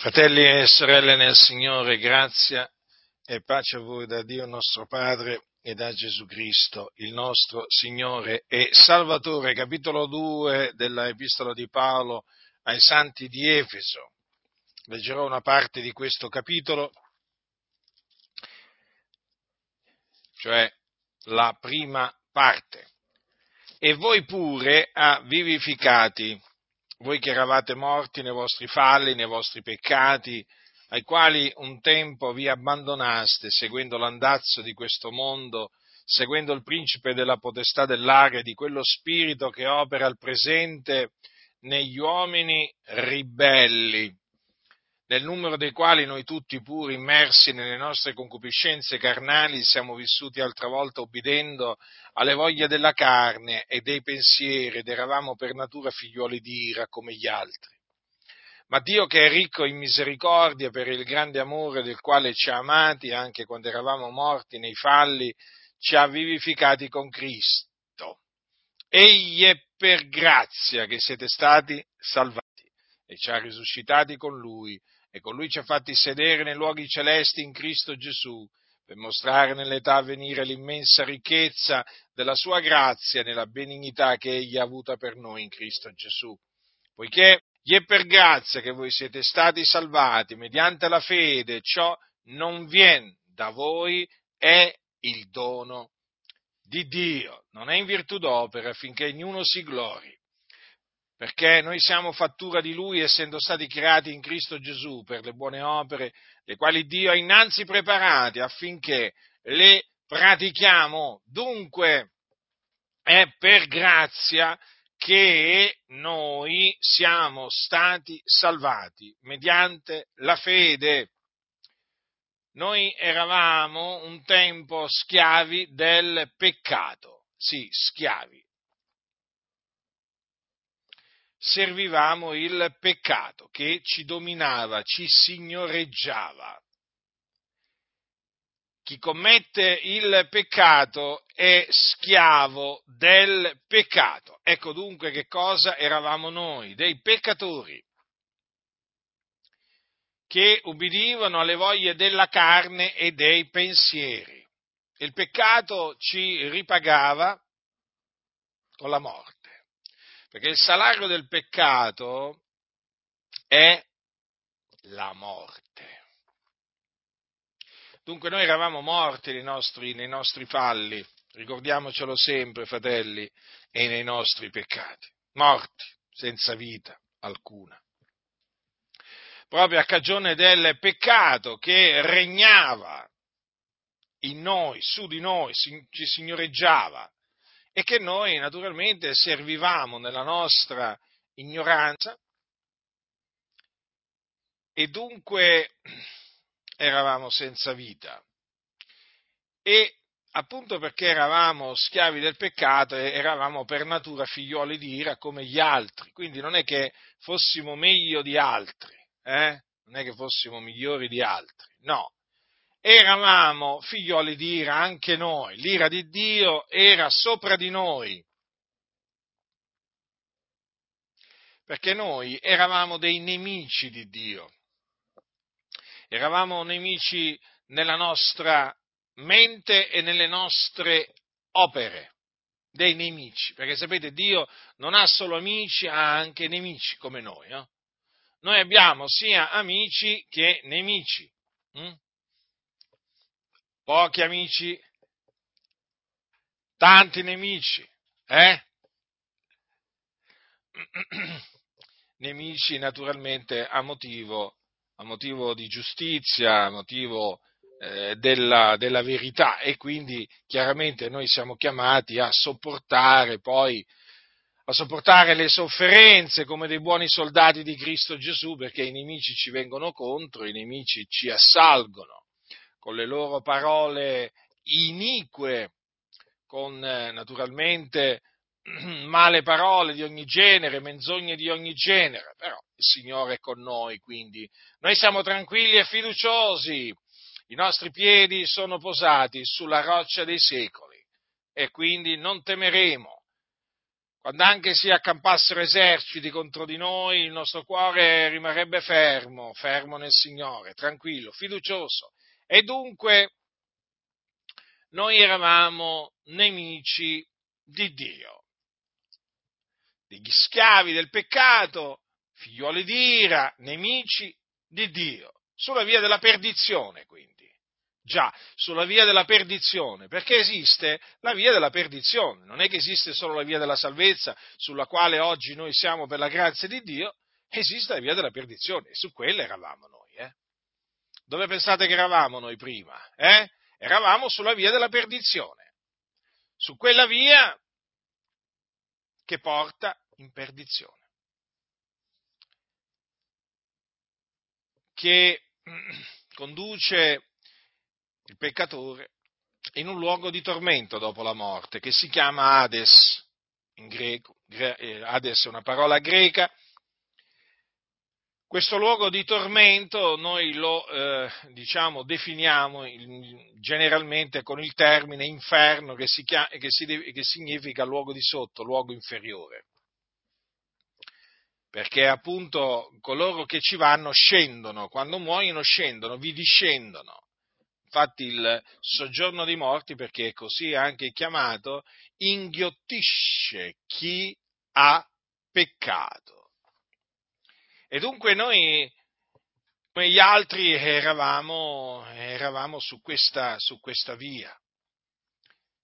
Fratelli e sorelle nel Signore, grazia e pace a voi da Dio nostro Padre e da Gesù Cristo, il nostro Signore e Salvatore, capitolo 2 della Epistola di Paolo ai Santi di Efeso. Leggerò una parte di questo capitolo, cioè la prima parte. E voi pure ha vivificati voi che eravate morti nei vostri falli, nei vostri peccati, ai quali un tempo vi abbandonaste seguendo l'andazzo di questo mondo, seguendo il principe della potestà dell'aria, di quello spirito che opera al presente negli uomini ribelli, nel numero dei quali noi tutti pur immersi nelle nostre concupiscenze carnali siamo vissuti altra volta obbedendo alle voglie della carne e dei pensieri ed eravamo per natura figliuoli di ira come gli altri. Ma Dio che è ricco in misericordia per il grande amore del quale ci ha amati anche quando eravamo morti nei falli, ci ha vivificati con Cristo. Egli è per grazia che siete stati salvati e ci ha risuscitati con Lui e con lui ci ha fatti sedere nei luoghi celesti in Cristo Gesù, per mostrare nell'età a venire l'immensa ricchezza della sua grazia nella benignità che egli ha avuta per noi in Cristo Gesù. Poiché gli è per grazia che voi siete stati salvati mediante la fede, ciò non viene da voi, è il dono di Dio, non è in virtù d'opera affinché ognuno si glori perché noi siamo fattura di Lui essendo stati creati in Cristo Gesù per le buone opere, le quali Dio ha innanzi preparate affinché le pratichiamo. Dunque è per grazia che noi siamo stati salvati mediante la fede. Noi eravamo un tempo schiavi del peccato, sì, schiavi, servivamo il peccato che ci dominava, ci signoreggiava. Chi commette il peccato è schiavo del peccato. Ecco dunque che cosa eravamo noi, dei peccatori, che ubbidivano alle voglie della carne e dei pensieri. Il peccato ci ripagava con la morte perché il salario del peccato è la morte. Dunque noi eravamo morti nei nostri, nei nostri falli, ricordiamocelo sempre, fratelli, e nei nostri peccati, morti, senza vita alcuna. Proprio a cagione del peccato che regnava in noi, su di noi, ci signoreggiava, e che noi naturalmente servivamo nella nostra ignoranza e dunque eravamo senza vita. E appunto perché eravamo schiavi del peccato, eravamo per natura figlioli di ira come gli altri, quindi non è che fossimo meglio di altri, eh? non è che fossimo migliori di altri, no, eravamo figlioli di ira anche noi, l'ira di Dio era sopra di noi, perché noi eravamo dei nemici di Dio, eravamo nemici nella nostra mente e nelle nostre opere, dei nemici, perché sapete Dio non ha solo amici, ha anche nemici come noi, no? Noi abbiamo sia amici che nemici. Hm? Pochi amici, tanti nemici, eh? nemici naturalmente a motivo, a motivo, di giustizia, a motivo eh, della, della, verità. E quindi chiaramente noi siamo chiamati a sopportare poi a sopportare le sofferenze come dei buoni soldati di Cristo Gesù perché i nemici ci vengono contro, i nemici ci assalgono con le loro parole inique, con eh, naturalmente male parole di ogni genere, menzogne di ogni genere, però il Signore è con noi, quindi noi siamo tranquilli e fiduciosi, i nostri piedi sono posati sulla roccia dei secoli e quindi non temeremo. quando anche si accampassero eserciti contro di noi, il nostro cuore rimarrebbe fermo, fermo nel Signore, tranquillo, fiducioso. E dunque noi eravamo nemici di Dio, degli schiavi del peccato, figlioli di ira, nemici di Dio, sulla via della perdizione quindi. Già, sulla via della perdizione, perché esiste la via della perdizione, non è che esiste solo la via della salvezza, sulla quale oggi noi siamo per la grazia di Dio, esiste la via della perdizione, e su quella eravamo noi. Eh? Dove pensate che eravamo noi prima? Eh? Eravamo sulla via della perdizione, su quella via che porta in perdizione. Che conduce il peccatore in un luogo di tormento dopo la morte, che si chiama Hades in greco. Eh, Hades è una parola greca. Questo luogo di tormento noi lo eh, diciamo, definiamo generalmente con il termine inferno che, si chiama, che, si, che significa luogo di sotto, luogo inferiore perché appunto coloro che ci vanno scendono, quando muoiono scendono, vi discendono. Infatti il soggiorno dei morti, perché è così anche chiamato, inghiottisce chi ha peccato. E dunque noi, come gli altri, eravamo, eravamo su, questa, su questa via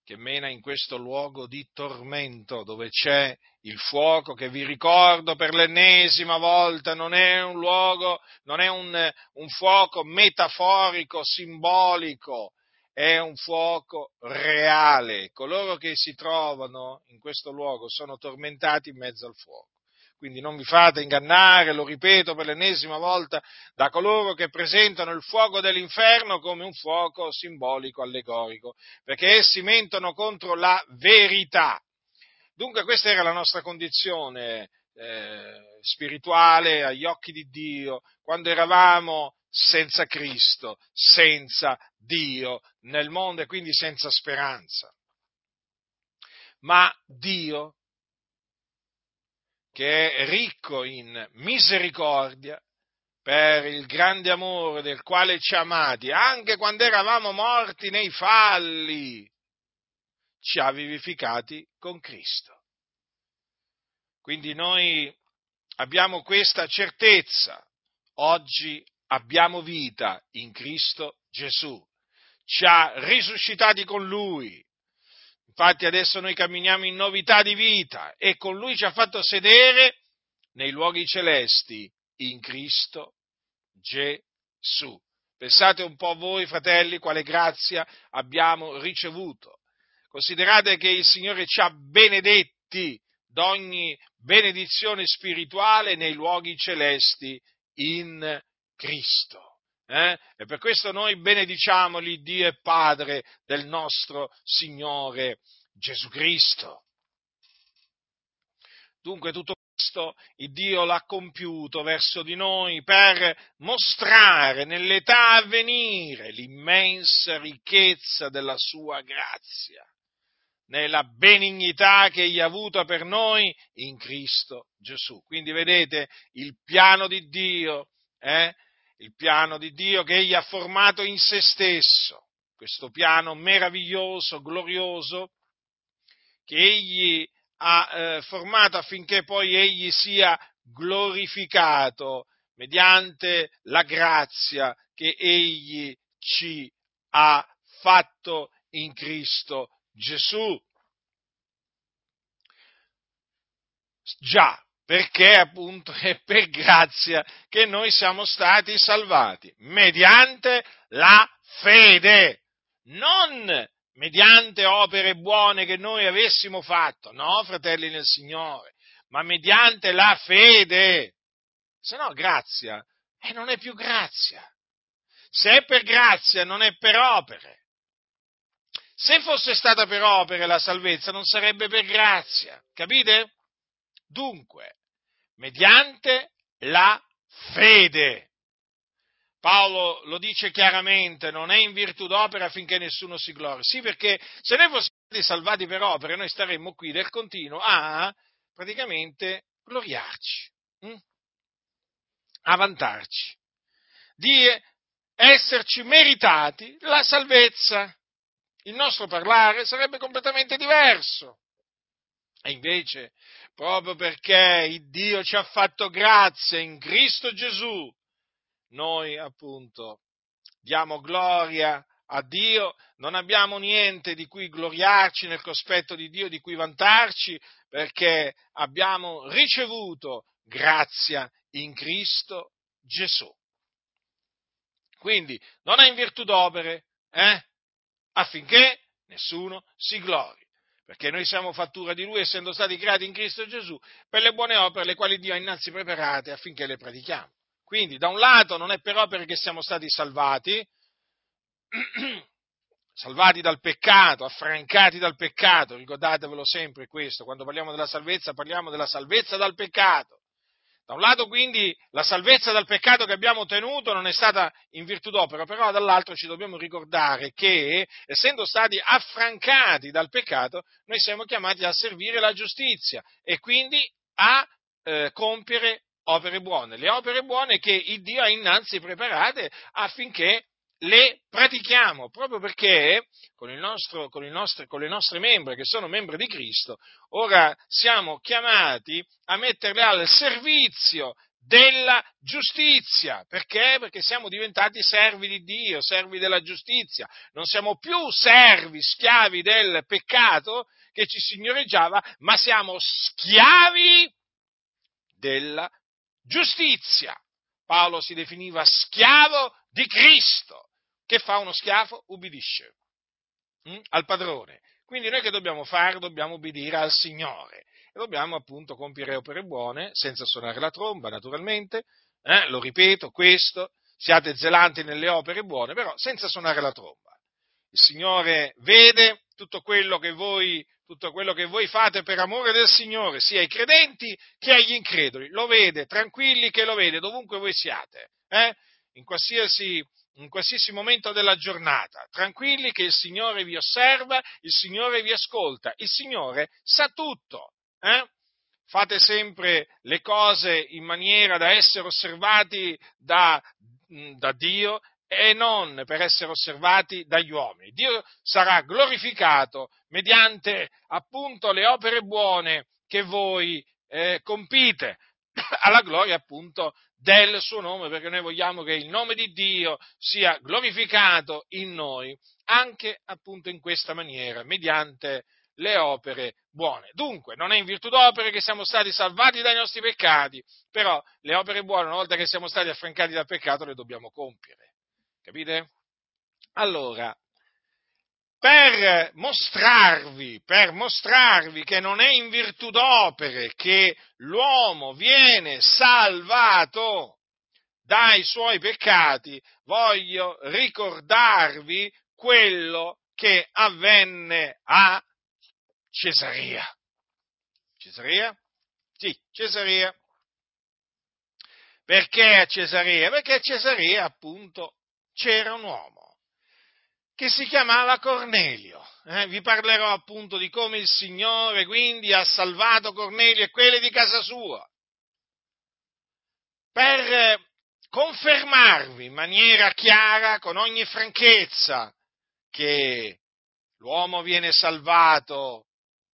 che mena in questo luogo di tormento dove c'è il fuoco che vi ricordo per l'ennesima volta non è un luogo, non è un, un fuoco metaforico, simbolico, è un fuoco reale. Coloro che si trovano in questo luogo sono tormentati in mezzo al fuoco. Quindi non vi fate ingannare, lo ripeto per l'ennesima volta, da coloro che presentano il fuoco dell'inferno come un fuoco simbolico, allegorico, perché essi mentono contro la verità. Dunque questa era la nostra condizione eh, spirituale agli occhi di Dio, quando eravamo senza Cristo, senza Dio nel mondo e quindi senza speranza. Ma Dio che è ricco in misericordia per il grande amore del quale ci ha amati, anche quando eravamo morti nei falli, ci ha vivificati con Cristo. Quindi noi abbiamo questa certezza, oggi abbiamo vita in Cristo Gesù, ci ha risuscitati con Lui, Infatti adesso noi camminiamo in novità di vita e con Lui ci ha fatto sedere nei luoghi celesti in Cristo Gesù. Pensate un po' voi, fratelli, quale grazia abbiamo ricevuto. Considerate che il Signore ci ha benedetti d'ogni benedizione spirituale nei luoghi celesti in Cristo. Eh? E per questo noi benediciamo l'Iddio e Padre del nostro Signore Gesù Cristo. Dunque tutto questo il Dio l'ha compiuto verso di noi per mostrare nell'età a venire l'immensa ricchezza della sua grazia, nella benignità che egli ha avuta per noi in Cristo Gesù. Quindi vedete il piano di Dio eh, il piano di Dio che egli ha formato in se stesso, questo piano meraviglioso, glorioso, che egli ha eh, formato affinché poi egli sia glorificato mediante la grazia che egli ci ha fatto in Cristo Gesù. Già, perché appunto è per grazia che noi siamo stati salvati, mediante la fede, non mediante opere buone che noi avessimo fatto, no, fratelli nel Signore, ma mediante la fede. Se no, grazia, e non è più grazia. Se è per grazia, non è per opere. Se fosse stata per opere la salvezza, non sarebbe per grazia, capite? Dunque, mediante la fede. Paolo lo dice chiaramente, non è in virtù d'opera affinché nessuno si glori. Sì, perché se noi fossimo stati salvati per opere, noi staremmo qui del continuo a praticamente gloriarci, hm? a vantarci, di esserci meritati la salvezza. Il nostro parlare sarebbe completamente diverso. E invece, proprio perché Dio ci ha fatto grazia in Cristo Gesù, noi appunto diamo gloria a Dio, non abbiamo niente di cui gloriarci nel cospetto di Dio, di cui vantarci, perché abbiamo ricevuto grazia in Cristo Gesù. Quindi non è in virtù d'opere, eh? affinché nessuno si glori. Perché noi siamo fattura di Lui, essendo stati creati in Cristo Gesù, per le buone opere, le quali Dio ha innanzi preparate affinché le pratichiamo. Quindi, da un lato, non è per opere che siamo stati salvati, salvati dal peccato, affrancati dal peccato, ricordatevelo sempre questo, quando parliamo della salvezza parliamo della salvezza dal peccato. Da un lato quindi la salvezza dal peccato che abbiamo ottenuto non è stata in virtù d'opera, però dall'altro ci dobbiamo ricordare che essendo stati affrancati dal peccato, noi siamo chiamati a servire la giustizia e quindi a eh, compiere opere buone, le opere buone che il Dio ha innanzi preparate affinché le pratichiamo, proprio perché con, nostro, con, nostro, con, le nostre membra, che sono membri di Cristo, ora siamo chiamati a metterle al servizio della giustizia. Perché? Perché siamo diventati servi di Dio, servi della giustizia. Non siamo più servi, schiavi del peccato che ci signoreggiava, ma siamo schiavi della giustizia. Paolo si definiva schiavo di Cristo. Che fa uno schiavo? Ubbidisce hm? al padrone. Quindi noi che dobbiamo fare? Dobbiamo ubbidire al Signore e dobbiamo appunto compiere opere buone senza suonare la tromba, naturalmente. Eh? Lo ripeto, questo, siate zelanti nelle opere buone, però senza suonare la tromba. Il Signore vede tutto quello che voi quello che voi fate per amore del Signore, sia ai credenti che agli increduli. Lo vede, tranquilli che lo vede, dovunque voi siate, eh? in, qualsiasi, in qualsiasi momento della giornata. Tranquilli che il Signore vi osserva, il Signore vi ascolta, il Signore sa tutto. Eh? Fate sempre le cose in maniera da essere osservati da, da Dio e non per essere osservati dagli uomini. Dio sarà glorificato mediante appunto le opere buone che voi eh, compite, alla gloria appunto del suo nome, perché noi vogliamo che il nome di Dio sia glorificato in noi anche appunto in questa maniera, mediante le opere buone. Dunque, non è in virtù d'opere che siamo stati salvati dai nostri peccati, però le opere buone, una volta che siamo stati affrancati dal peccato, le dobbiamo compiere. Capite? Allora, per mostrarvi, per mostrarvi che non è in virtù d'opere che l'uomo viene salvato dai suoi peccati, voglio ricordarvi quello che avvenne a Cesarea. Cesarea? Sì, Cesarea. Perché a Cesarea? Perché a Cesarea, appunto, c'era un uomo che si chiamava Cornelio. Eh, vi parlerò appunto di come il Signore quindi ha salvato Cornelio e quelli di casa sua. Per confermarvi in maniera chiara, con ogni franchezza, che l'uomo viene salvato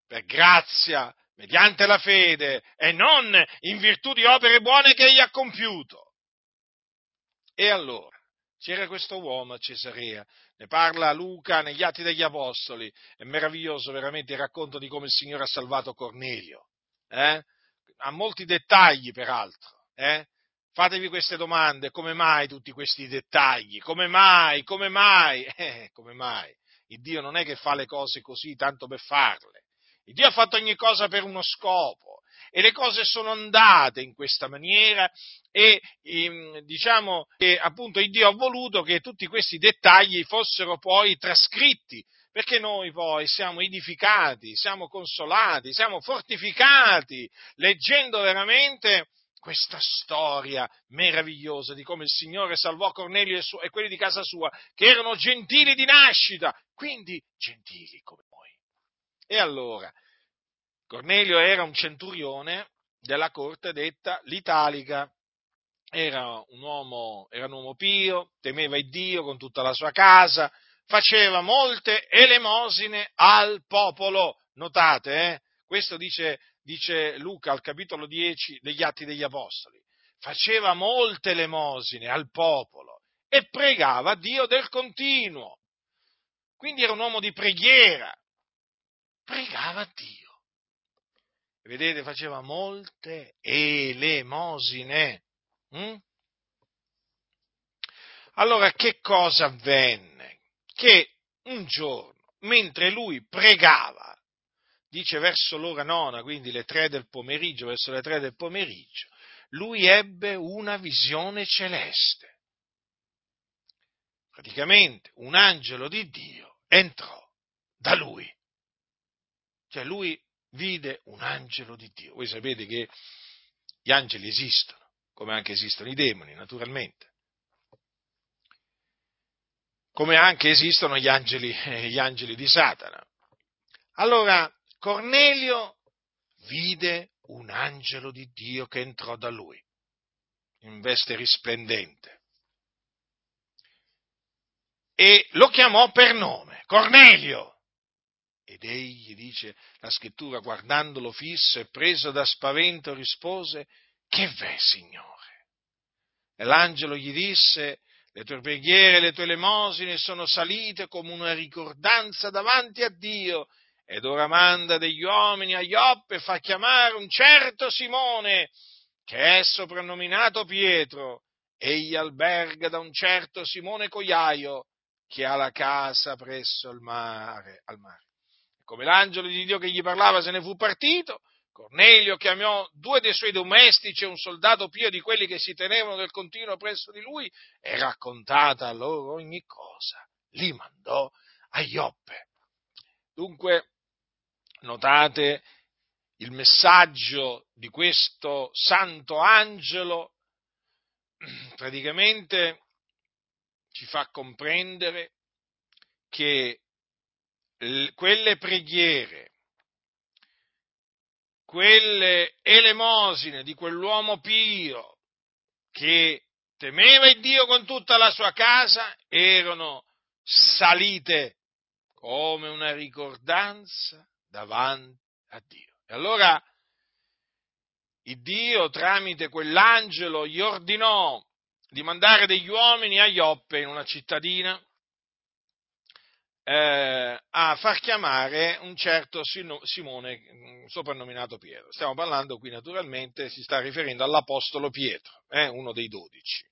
per grazia, mediante la fede e non in virtù di opere buone che egli ha compiuto. E allora, c'era questo uomo a Cesarea, ne parla Luca negli Atti degli Apostoli, è meraviglioso veramente il racconto di come il Signore ha salvato Cornelio, eh? ha molti dettagli peraltro, eh? fatevi queste domande, come mai tutti questi dettagli, come mai, come mai, eh, come mai, il Dio non è che fa le cose così tanto per farle, il Dio ha fatto ogni cosa per uno scopo, e le cose sono andate in questa maniera e ehm, diciamo che appunto il Dio ha voluto che tutti questi dettagli fossero poi trascritti perché noi poi siamo edificati, siamo consolati, siamo fortificati leggendo veramente questa storia meravigliosa di come il Signore salvò Cornelio e, su- e quelli di casa sua, che erano gentili di nascita, quindi gentili come noi. E allora, Cornelio era un centurione della corte detta l'Italica. Era un uomo, era un uomo pio, temeva il Dio con tutta la sua casa, faceva molte elemosine al popolo. Notate, eh? questo dice, dice Luca al capitolo 10 degli Atti degli Apostoli. Faceva molte elemosine al popolo e pregava Dio del continuo. Quindi era un uomo di preghiera. Pregava Dio. Vedete, faceva molte elemosine. Mm? Allora, che cosa avvenne? Che un giorno, mentre lui pregava, dice verso l'ora nona, quindi le tre del pomeriggio, verso le tre del pomeriggio, lui ebbe una visione celeste. Praticamente un angelo di Dio entrò da lui. Cioè lui vide un angelo di Dio. Voi sapete che gli angeli esistono, come anche esistono i demoni, naturalmente. Come anche esistono gli angeli, gli angeli di Satana. Allora, Cornelio vide un angelo di Dio che entrò da lui, in veste risplendente. E lo chiamò per nome, Cornelio. Ed egli, dice la scrittura, guardandolo fisso e preso da spavento, rispose, che v'è, Signore? E l'angelo gli disse, le tue preghiere e le tue elemosine sono salite come una ricordanza davanti a Dio, ed ora manda degli uomini a Ioppe e fa chiamare un certo Simone, che è soprannominato Pietro, egli alberga da un certo Simone Cogliaio, che ha la casa presso il mare, al mare. Come l'angelo di Dio che gli parlava se ne fu partito, Cornelio chiamò due dei suoi domestici e un soldato pio di quelli che si tenevano del continuo presso di lui e raccontata a loro ogni cosa, li mandò a Ioppe. Dunque, notate il messaggio di questo santo angelo, praticamente ci fa comprendere che quelle preghiere, quelle elemosine di quell'uomo pio che temeva il Dio con tutta la sua casa erano salite come una ricordanza davanti a Dio. E allora il Dio tramite quell'angelo gli ordinò di mandare degli uomini a Ioppe in una cittadina eh, a far chiamare un certo Simone, soprannominato Pietro. Stiamo parlando qui naturalmente, si sta riferendo all'Apostolo Pietro, eh, uno dei dodici.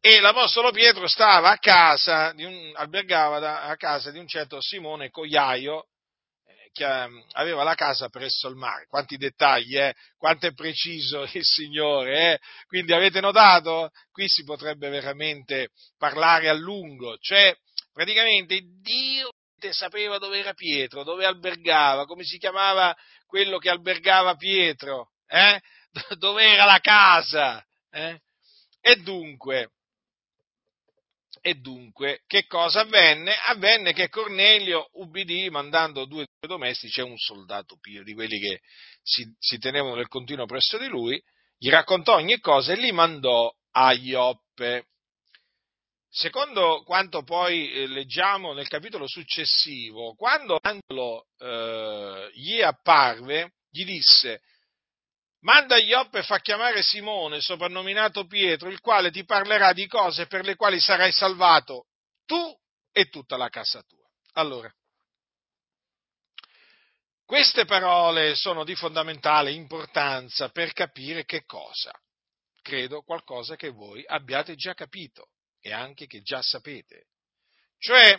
E l'Apostolo Pietro stava a casa, un, albergava a casa di un certo Simone Cogliaio, eh, che um, aveva la casa presso il mare. Quanti dettagli, eh? Quanto è preciso il Signore, eh? Quindi avete notato? Qui si potrebbe veramente parlare a lungo, cioè praticamente Dio sapeva dove era Pietro, dove albergava, come si chiamava quello che albergava Pietro, eh? dove era la casa. Eh? E dunque, e dunque, che cosa avvenne? Avvenne che Cornelio ubbidì mandando due domestici e un soldato pio, di quelli che si, si tenevano nel continuo presso di lui, gli raccontò ogni cosa e li mandò a Ioppe. Secondo quanto poi eh, leggiamo nel capitolo successivo, quando l'angelo eh, gli apparve, gli disse, manda Ioppe e fa chiamare Simone, soprannominato Pietro, il quale ti parlerà di cose per le quali sarai salvato tu e tutta la casa tua. Allora, queste parole sono di fondamentale importanza per capire che cosa? Credo qualcosa che voi abbiate già capito e anche che già sapete. Cioè,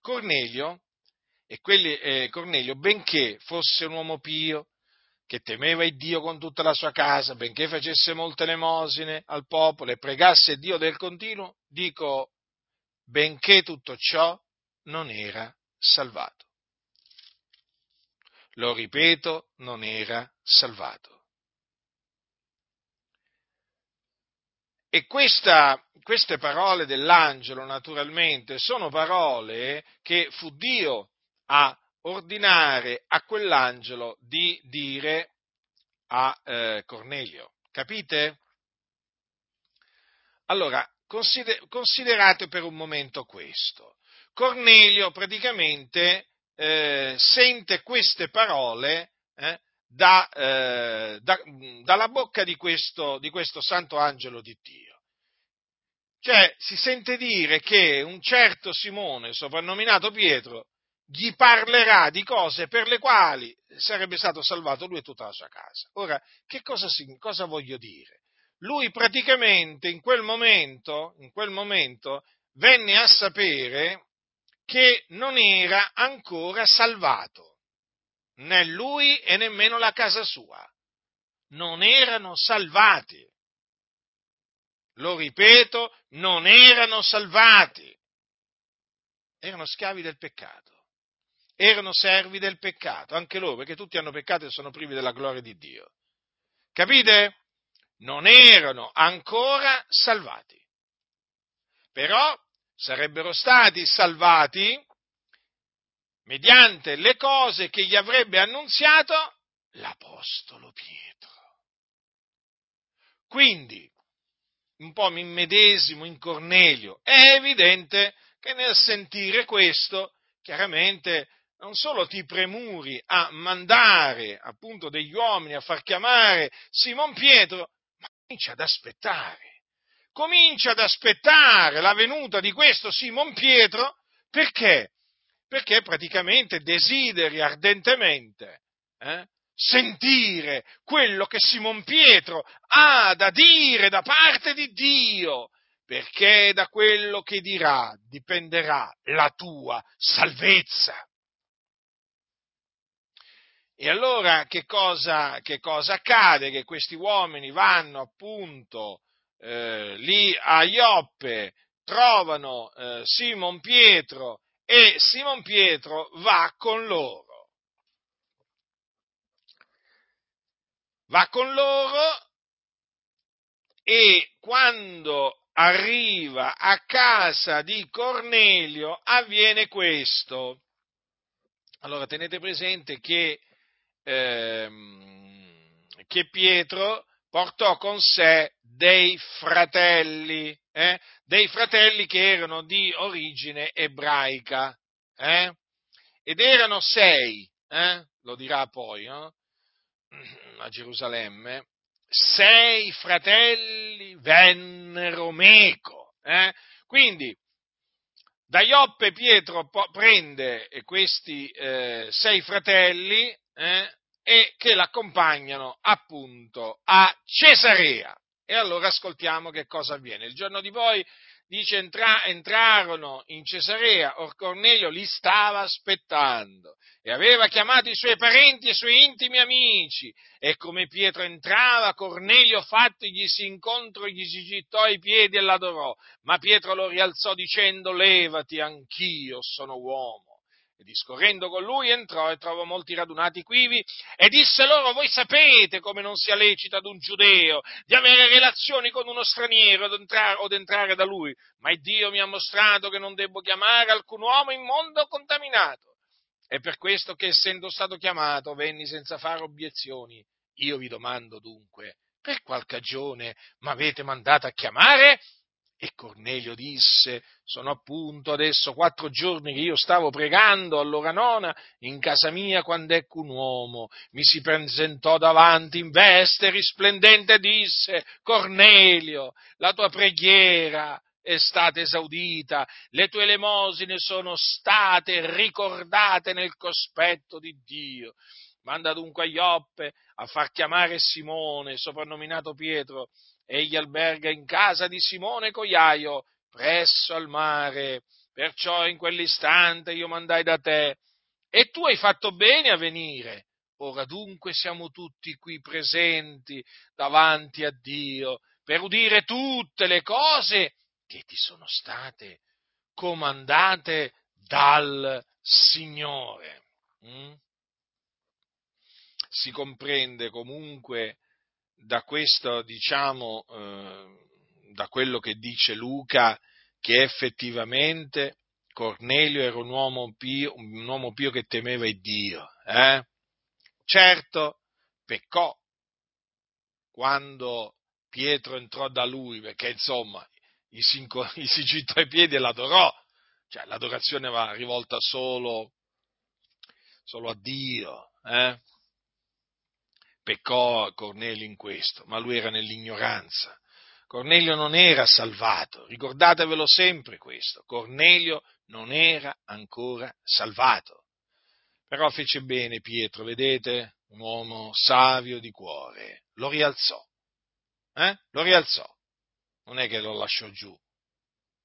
Cornelio, e quelli, eh, Cornelio, benché fosse un uomo pio, che temeva il Dio con tutta la sua casa, benché facesse molte elemosine al popolo e pregasse Dio del continuo, dico, benché tutto ciò non era salvato. Lo ripeto, non era salvato. E questa, queste parole dell'angelo, naturalmente, sono parole che fu Dio a ordinare a quell'angelo di dire a eh, Cornelio. Capite? Allora, consider- considerate per un momento questo. Cornelio praticamente eh, sente queste parole eh, da, eh, da, dalla bocca di questo, di questo santo angelo di Dio. Cioè, si sente dire che un certo Simone, soprannominato Pietro, gli parlerà di cose per le quali sarebbe stato salvato lui e tutta la sua casa. Ora, che cosa, cosa voglio dire? Lui praticamente in quel momento, in quel momento venne a sapere che non era ancora salvato, né lui e nemmeno la casa sua. Non erano salvati. Lo ripeto, non erano salvati. Erano schiavi del peccato. Erano servi del peccato, anche loro, perché tutti hanno peccato e sono privi della gloria di Dio. Capite? Non erano ancora salvati. Però sarebbero stati salvati mediante le cose che gli avrebbe annunziato l'Apostolo Pietro. Quindi, un po' mi immedesimo in Cornelio, è evidente che nel sentire questo, chiaramente non solo ti premuri a mandare appunto degli uomini a far chiamare Simon Pietro, ma comincia ad aspettare. Comincia ad aspettare la venuta di questo Simon Pietro perché? Perché praticamente desideri ardentemente eh, sentire quello che Simon Pietro ha da dire da parte di Dio, perché da quello che dirà dipenderà la tua salvezza. E allora che cosa, che cosa accade? Che questi uomini vanno appunto eh, lì a Ioppe, trovano eh, Simon Pietro e Simon Pietro va con loro. Va con loro e quando arriva a casa di Cornelio avviene questo. Allora tenete presente che, ehm, che Pietro portò con sé dei fratelli, eh? dei fratelli che erano di origine ebraica, eh? ed erano sei, eh? lo dirà poi, no? a Gerusalemme, sei fratelli vennero meco. Eh? Quindi, da Ioppe Pietro prende questi eh, sei fratelli eh, e che l'accompagnano appunto a Cesarea. E allora ascoltiamo che cosa avviene. Il giorno di poi dice entra, entrarono in Cesarea, or Cornelio li stava aspettando e aveva chiamato i suoi parenti e i suoi intimi amici e come Pietro entrava, Cornelio fattigli si incontro gli si gittò ai piedi e l'adorò, ma Pietro lo rialzò dicendo levati, anch'io sono uomo. E discorrendo con lui entrò e trovò molti radunati quivi e disse loro, voi sapete come non sia lecito ad un giudeo di avere relazioni con uno straniero o entrare, od entrare da lui, ma Dio mi ha mostrato che non debbo chiamare alcun uomo in mondo contaminato. È per questo che essendo stato chiamato venni senza fare obiezioni. Io vi domando dunque, per qual cagione m'avete mandato a chiamare? E Cornelio disse, sono appunto adesso quattro giorni che io stavo pregando all'ora nona in casa mia quando ecco un uomo mi si presentò davanti in veste risplendente e disse, Cornelio, la tua preghiera è stata esaudita, le tue elemosine sono state ricordate nel cospetto di Dio. Manda dunque a Ioppe a far chiamare Simone, soprannominato Pietro, egli alberga in casa di Simone Cogliaio, presso al mare. Perciò in quell'istante io mandai da te, e tu hai fatto bene a venire. Ora dunque siamo tutti qui presenti davanti a Dio per udire tutte le cose che ti sono state comandate dal Signore. Mm? Si comprende comunque da questo, diciamo, eh, da quello che dice Luca, che effettivamente Cornelio era un uomo pio, un uomo pio che temeva il Dio. Eh? Certo, peccò quando Pietro entrò da lui, perché insomma gli si, gli si gittò ai piedi e l'adorò. Cioè, l'adorazione va rivolta solo, solo a Dio. Eh? Peccò Cornelio in questo, ma lui era nell'ignoranza. Cornelio non era salvato, ricordatevelo sempre questo. Cornelio non era ancora salvato. Però fece bene Pietro, vedete? Un uomo savio di cuore. Lo rialzò. Eh? Lo rialzò. Non è che lo lasciò giù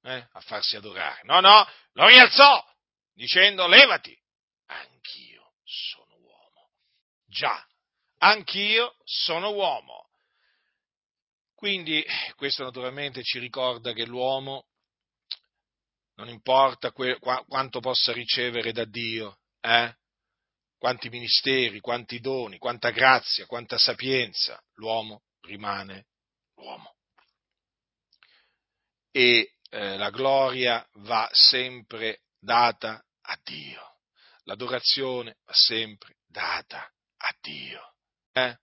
eh? a farsi adorare. No, no, lo rialzò dicendo levati. Anch'io sono uomo. Già, anch'io sono uomo. Quindi questo naturalmente ci ricorda che l'uomo non importa que- qu- quanto possa ricevere da Dio, eh? quanti ministeri, quanti doni, quanta grazia, quanta sapienza, l'uomo rimane uomo. E eh, la gloria va sempre data a Dio, l'adorazione va sempre data a Dio. Eh?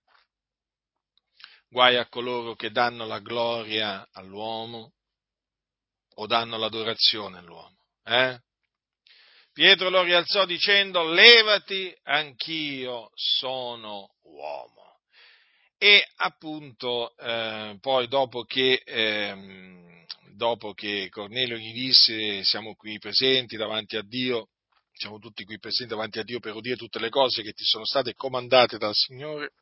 Guai a coloro che danno la gloria all'uomo o danno l'adorazione all'uomo. Eh? Pietro lo rialzò dicendo, levati, anch'io sono uomo. E appunto, eh, poi dopo che, eh, dopo che Cornelio gli disse, siamo qui presenti davanti a Dio, siamo tutti qui presenti davanti a Dio per udire tutte le cose che ti sono state comandate dal Signore,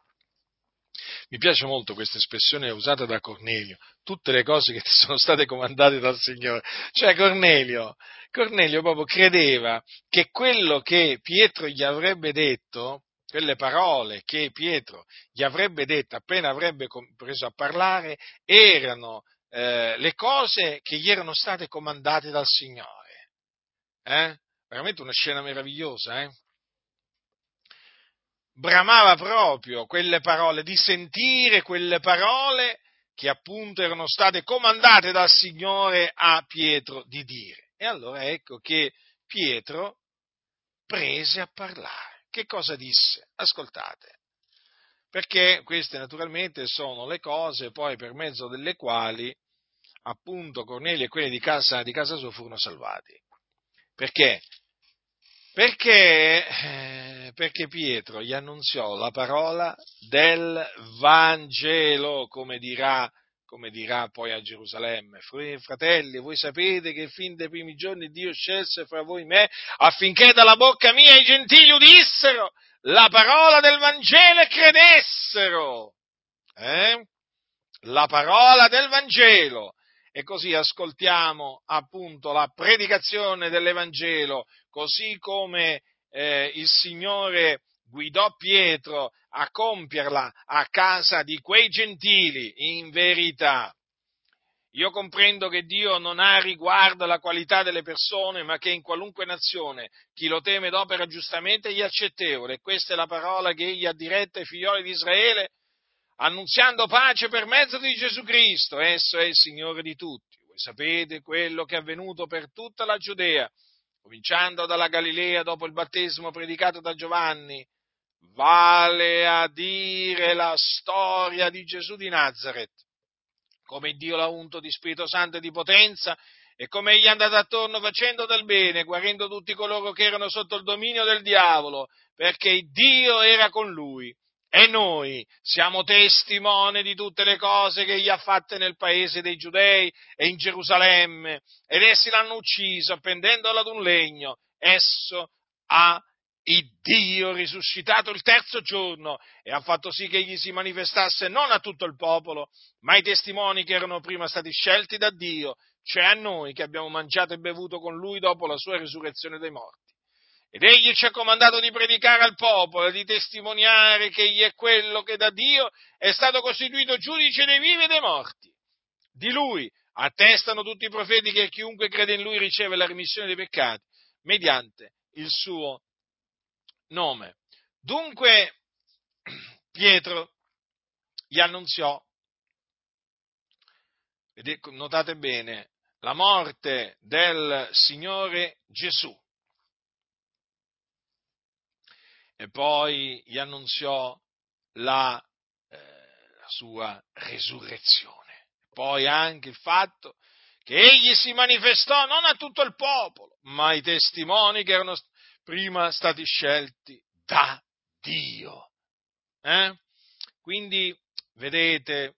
mi piace molto questa espressione usata da Cornelio, tutte le cose che ti sono state comandate dal Signore. Cioè Cornelio, Cornelio proprio credeva che quello che Pietro gli avrebbe detto, quelle parole che Pietro gli avrebbe detto appena avrebbe preso a parlare, erano eh, le cose che gli erano state comandate dal Signore. Eh? Veramente una scena meravigliosa, eh? bramava proprio quelle parole, di sentire quelle parole che appunto erano state comandate dal Signore a Pietro di dire. E allora ecco che Pietro prese a parlare. Che cosa disse? Ascoltate. Perché queste naturalmente sono le cose poi per mezzo delle quali appunto Cornelio e quelli di casa, di casa sua furono salvati. Perché? Perché, eh, perché Pietro gli annunziò la parola del Vangelo, come dirà, come dirà poi a Gerusalemme. Fratelli, voi sapete che fin dai primi giorni Dio scelse fra voi me affinché dalla bocca mia i gentili udissero la parola del Vangelo e credessero. Eh? La parola del Vangelo e così ascoltiamo appunto la predicazione dell'Evangelo, così come eh, il Signore guidò Pietro a compierla a casa di quei gentili, in verità. Io comprendo che Dio non ha riguardo alla qualità delle persone, ma che in qualunque nazione chi lo teme ed opera giustamente gli è accettevole. Questa è la parola che egli ha diretta ai figlioli di Israele annunziando pace per mezzo di Gesù Cristo, esso è il Signore di tutti. Voi sapete quello che è avvenuto per tutta la Giudea, cominciando dalla Galilea dopo il battesimo predicato da Giovanni, vale a dire la storia di Gesù di Nazareth, come Dio l'ha unto di Spirito Santo e di potenza, e come egli è andato attorno facendo del bene, guarendo tutti coloro che erano sotto il dominio del diavolo, perché Dio era con lui e noi siamo testimoni di tutte le cose che egli ha fatte nel paese dei Giudei e in Gerusalemme, ed essi l'hanno ucciso appendendolo ad un legno. Esso ha il Dio risuscitato il terzo giorno e ha fatto sì che egli si manifestasse non a tutto il popolo, ma ai testimoni che erano prima stati scelti da Dio, cioè a noi che abbiamo mangiato e bevuto con lui dopo la sua risurrezione dai morti. Ed egli ci ha comandato di predicare al popolo di testimoniare che egli è quello che da Dio è stato costituito giudice dei vivi e dei morti. Di lui attestano tutti i profeti che chiunque crede in lui riceve la remissione dei peccati mediante il suo nome. Dunque Pietro gli annunziò, notate bene, la morte del Signore Gesù. E poi gli annunziò la, eh, la sua resurrezione. Poi anche il fatto che egli si manifestò non a tutto il popolo, ma ai testimoni che erano prima stati scelti da Dio. Eh? Quindi vedete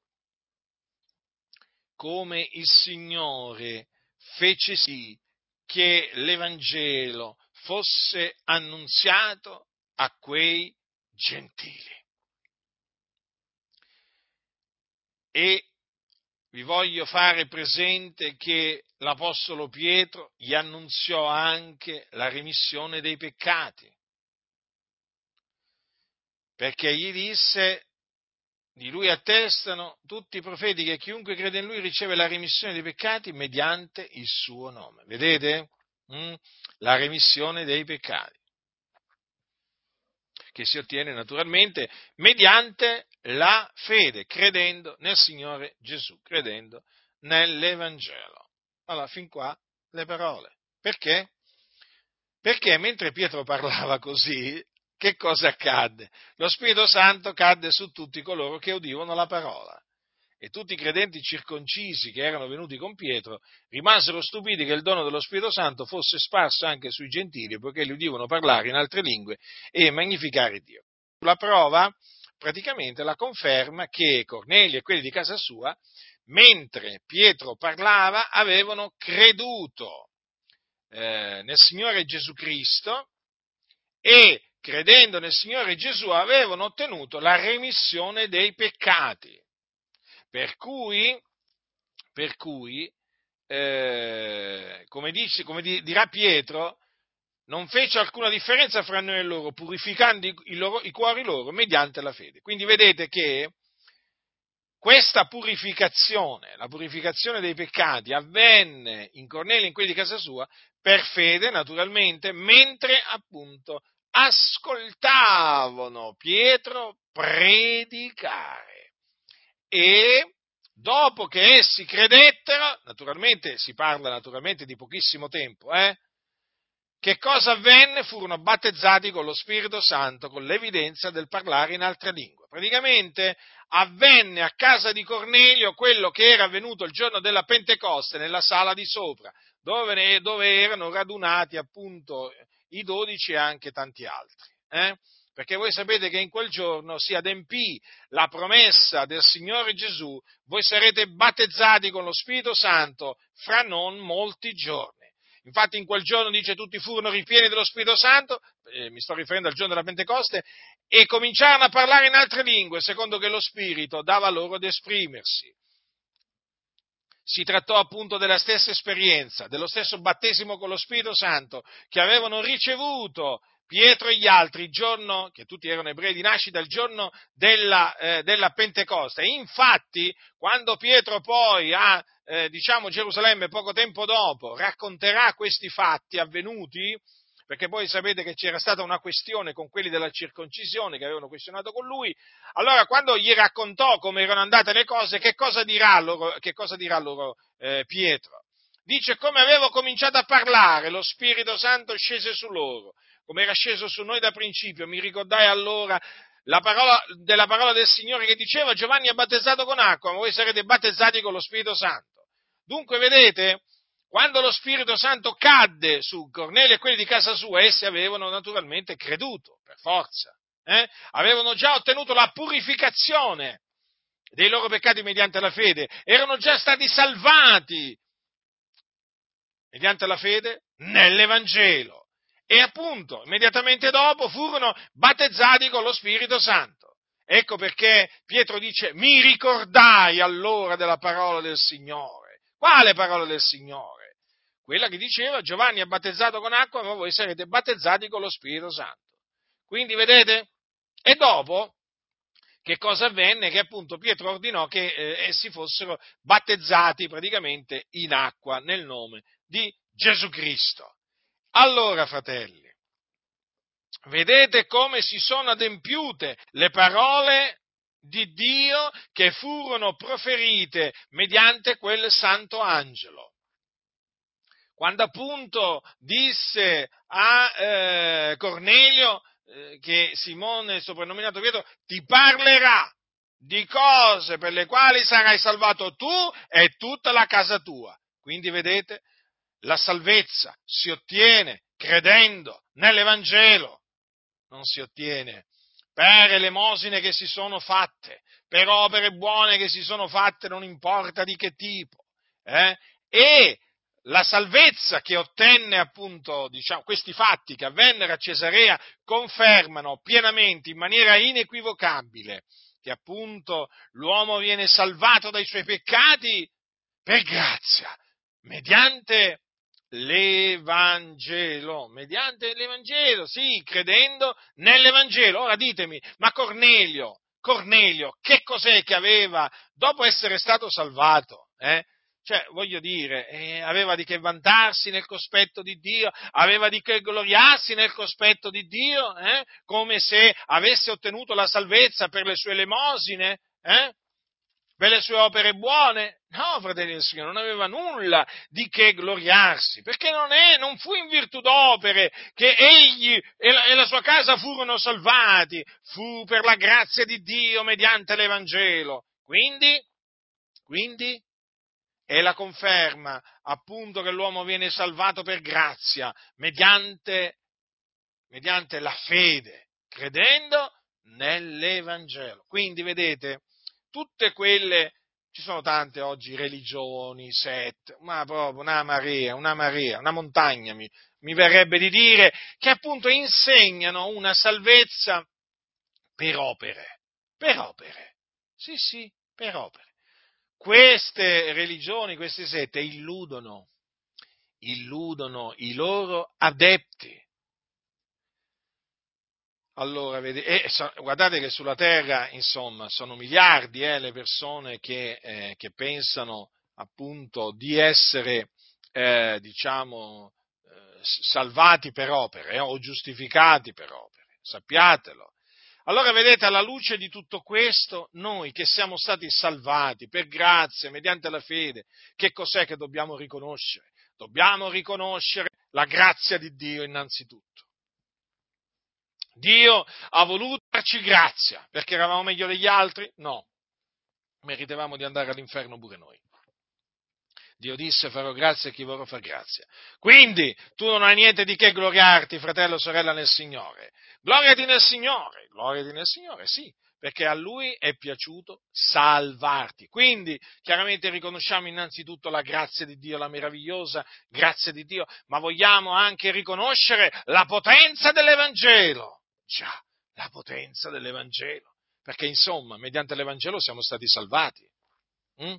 come il Signore fece sì che l'Evangelo fosse annunziato a quei gentili. E vi voglio fare presente che l'Apostolo Pietro gli annunziò anche la remissione dei peccati, perché gli disse, di lui attestano tutti i profeti che chiunque crede in lui riceve la remissione dei peccati mediante il suo nome. Vedete? Mm? La remissione dei peccati che si ottiene naturalmente mediante la fede, credendo nel Signore Gesù, credendo nell'Evangelo. Allora, fin qua le parole. Perché? Perché mentre Pietro parlava così, che cosa accadde? Lo Spirito Santo cadde su tutti coloro che udivano la parola e tutti i credenti circoncisi che erano venuti con Pietro rimasero stupiti che il dono dello Spirito Santo fosse sparso anche sui gentili, poiché li udivano parlare in altre lingue e magnificare Dio. La prova, praticamente, la conferma che Cornelio e quelli di casa sua, mentre Pietro parlava, avevano creduto eh, nel Signore Gesù Cristo e credendo nel Signore Gesù avevano ottenuto la remissione dei peccati. Per cui, per cui eh, come, dice, come dirà Pietro, non fece alcuna differenza fra noi e loro, purificando i, loro, i cuori loro mediante la fede. Quindi vedete che questa purificazione, la purificazione dei peccati, avvenne in Cornelio, in quelli di casa sua, per fede, naturalmente, mentre appunto ascoltavano Pietro predicare e dopo che essi credettero, naturalmente si parla naturalmente di pochissimo tempo, eh, che cosa avvenne? Furono battezzati con lo Spirito Santo, con l'evidenza del parlare in altre lingue. Praticamente avvenne a casa di Cornelio quello che era avvenuto il giorno della Pentecoste nella sala di sopra, dove, dove erano radunati appunto i dodici e anche tanti altri. Eh? Perché voi sapete che in quel giorno si adempì la promessa del Signore Gesù, voi sarete battezzati con lo Spirito Santo fra non molti giorni. Infatti in quel giorno dice tutti furono ripieni dello Spirito Santo, eh, mi sto riferendo al giorno della Pentecoste, e cominciarono a parlare in altre lingue, secondo che lo Spirito dava loro ad esprimersi. Si trattò appunto della stessa esperienza, dello stesso battesimo con lo Spirito Santo che avevano ricevuto Pietro e gli altri, il giorno, che tutti erano ebrei di nascita, il giorno della, eh, della Pentecoste. infatti, quando Pietro poi a eh, diciamo Gerusalemme poco tempo dopo racconterà questi fatti avvenuti, perché poi sapete che c'era stata una questione con quelli della circoncisione che avevano questionato con lui, allora quando gli raccontò come erano andate le cose, che cosa dirà loro, cosa dirà loro eh, Pietro? Dice come avevo cominciato a parlare, lo Spirito Santo scese su loro come era sceso su noi da principio. Mi ricordai allora la parola, della parola del Signore che diceva Giovanni è battezzato con acqua, ma voi sarete battezzati con lo Spirito Santo. Dunque, vedete, quando lo Spirito Santo cadde su Cornelio e quelli di casa sua, essi avevano naturalmente creduto, per forza. Eh? Avevano già ottenuto la purificazione dei loro peccati mediante la fede, erano già stati salvati mediante la fede nell'Evangelo e appunto immediatamente dopo furono battezzati con lo Spirito Santo. Ecco perché Pietro dice mi ricordai allora della parola del Signore. Quale parola del Signore? Quella che diceva Giovanni è battezzato con acqua, ma voi sarete battezzati con lo Spirito Santo. Quindi vedete? E dopo che cosa avvenne? Che appunto Pietro ordinò che eh, essi fossero battezzati praticamente in acqua nel nome di Gesù Cristo. Allora, fratelli, vedete come si sono adempiute le parole di Dio che furono proferite mediante quel santo angelo. quando appunto disse a eh, Cornelio eh, che Simone, soprannominato Pietro, ti parlerà di cose per le quali sarai salvato tu e tutta la casa tua. Quindi vedete, la salvezza si ottiene credendo nell'Evangelo, non si ottiene per elemosine che si sono fatte, per opere buone che si sono fatte, non importa di che tipo. Eh? E la salvezza che ottenne appunto diciamo, questi fatti che avvennero a Cesarea confermano pienamente, in maniera inequivocabile, che appunto l'uomo viene salvato dai suoi peccati per grazia, mediante l'Evangelo, mediante l'Evangelo, sì, credendo nell'Evangelo. Ora ditemi, ma Cornelio, Cornelio, che cos'è che aveva dopo essere stato salvato? Eh? Cioè, voglio dire, eh, aveva di che vantarsi nel cospetto di Dio, aveva di che gloriarsi nel cospetto di Dio, eh? come se avesse ottenuto la salvezza per le sue elemosine, eh? Per le sue opere buone. No, fratelli del Signore, non aveva nulla di che gloriarsi, perché non, è, non fu in virtù d'opere che egli e la, e la sua casa furono salvati, fu per la grazia di Dio mediante l'Evangelo. Quindi, quindi è la conferma appunto che l'uomo viene salvato per grazia, mediante, mediante la fede, credendo nell'Evangelo. Quindi vedete, tutte quelle, ci sono tante oggi religioni, sette, ma proprio una marea, una marea, una montagna mi, mi verrebbe di dire, che appunto insegnano una salvezza per opere, per opere, sì sì, per opere queste religioni, queste sette illudono, illudono i loro adepti. Allora, vedi, e guardate che sulla terra, insomma, sono miliardi eh, le persone che, eh, che, pensano appunto di essere, eh, diciamo, eh, salvati per opere eh, o giustificati per opere. Sappiatelo. Allora vedete, alla luce di tutto questo, noi che siamo stati salvati per grazia, mediante la fede, che cos'è che dobbiamo riconoscere? Dobbiamo riconoscere la grazia di Dio innanzitutto. Dio ha voluto darci grazia perché eravamo meglio degli altri? No, meritevamo di andare all'inferno pure noi. Dio disse farò grazia a chi vorrà far grazia. Quindi tu non hai niente di che gloriarti, fratello o sorella, nel Signore. Gloriati nel Signore, gloriati nel Signore, sì, perché a Lui è piaciuto salvarti. Quindi chiaramente riconosciamo innanzitutto la grazia di Dio, la meravigliosa grazia di Dio, ma vogliamo anche riconoscere la potenza dell'Evangelo. Già, la potenza dell'Evangelo. Perché insomma, mediante l'Evangelo siamo stati salvati. Mm?